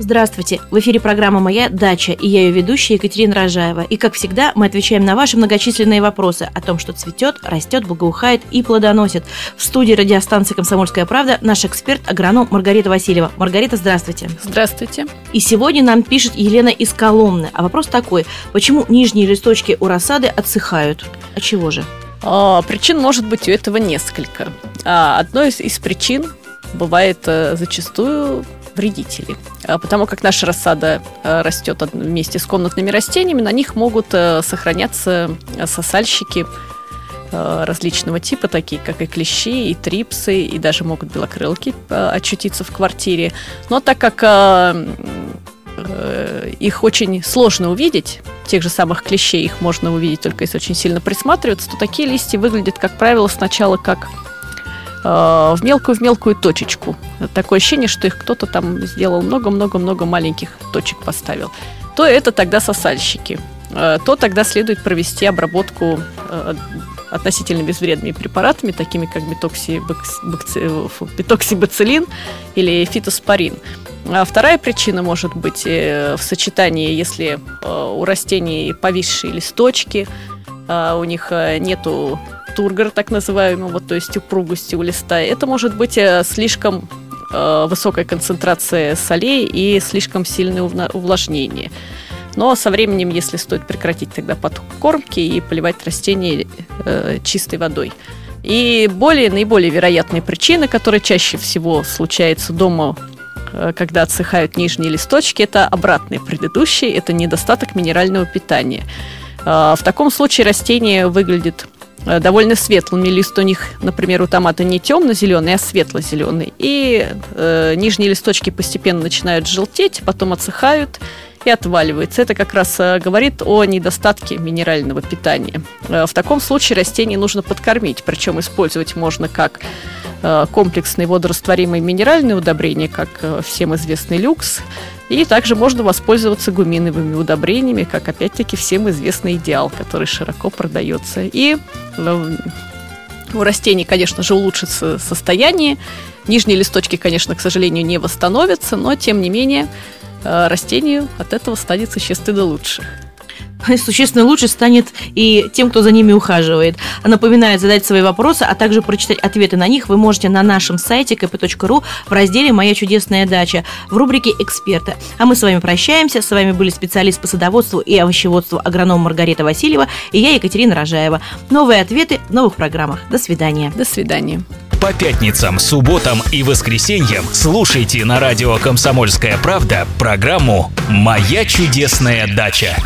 Здравствуйте! В эфире программа «Моя дача» и я ее ведущая Екатерина Рожаева. И, как всегда, мы отвечаем на ваши многочисленные вопросы о том, что цветет, растет, благоухает и плодоносит. В студии радиостанции «Комсомольская правда» наш эксперт-агроном Маргарита Васильева. Маргарита, здравствуйте! Здравствуйте! И сегодня нам пишет Елена из Коломны. А вопрос такой, почему нижние листочки у рассады отсыхают? А чего же? А, причин может быть у этого несколько. А, одной из, из причин бывает а, зачастую вредителей. А, потому как наша рассада а, растет вместе с комнатными растениями, на них могут а, сохраняться сосальщики различного типа, такие как и клещи, и трипсы, и даже могут белокрылки очутиться в квартире. Но так как э, их очень сложно увидеть, тех же самых клещей их можно увидеть только если очень сильно присматриваться, то такие листья выглядят, как правило, сначала как Э, в мелкую-в мелкую точечку. Такое ощущение, что их кто-то там сделал много-много-много маленьких точек поставил. То это тогда сосальщики. Э, то тогда следует провести обработку э, относительно безвредными препаратами, такими как бетоксибацилин или фитоспорин. А вторая причина может быть в сочетании, если у растений повисшие листочки, у них нету тургор, так называемый, вот, то есть упругости у листа. Это может быть э, слишком э, высокая концентрация солей и слишком сильное увлажнение. Но со временем, если стоит прекратить тогда подкормки и поливать растения э, чистой водой. И более, наиболее вероятные причины, которые чаще всего случаются дома, э, когда отсыхают нижние листочки, это обратные предыдущие, это недостаток минерального питания. В таком случае растение выглядит довольно светлыми. Лист у них, например, у томата не темно-зеленый, а светло-зеленый. И э, нижние листочки постепенно начинают желтеть, потом отсыхают и отваливаются. Это как раз э, говорит о недостатке минерального питания. Э, в таком случае растение нужно подкормить, причем использовать можно как э, комплексные водорастворимые минеральные удобрения, как э, всем известный люкс, и также можно воспользоваться гуминовыми удобрениями, как опять-таки всем известный идеал, который широко продается. И ну, у растений, конечно же, улучшится состояние. Нижние листочки, конечно, к сожалению, не восстановятся, но тем не менее э, растению от этого станет существенно лучше. существенно лучше станет и тем, кто за ними ухаживает. Напоминаю, задать свои вопросы, а также прочитать ответы на них вы можете на нашем сайте kp.ru в разделе «Моя чудесная дача» в рубрике «Эксперты». А мы с вами прощаемся. С вами были специалист по садоводству и овощеводству агроном Маргарита Васильева и я, Екатерина Рожаева. Новые ответы в новых программах. До свидания. До свидания. По пятницам, субботам и воскресеньям слушайте на радио «Комсомольская правда» программу «Моя чудесная дача».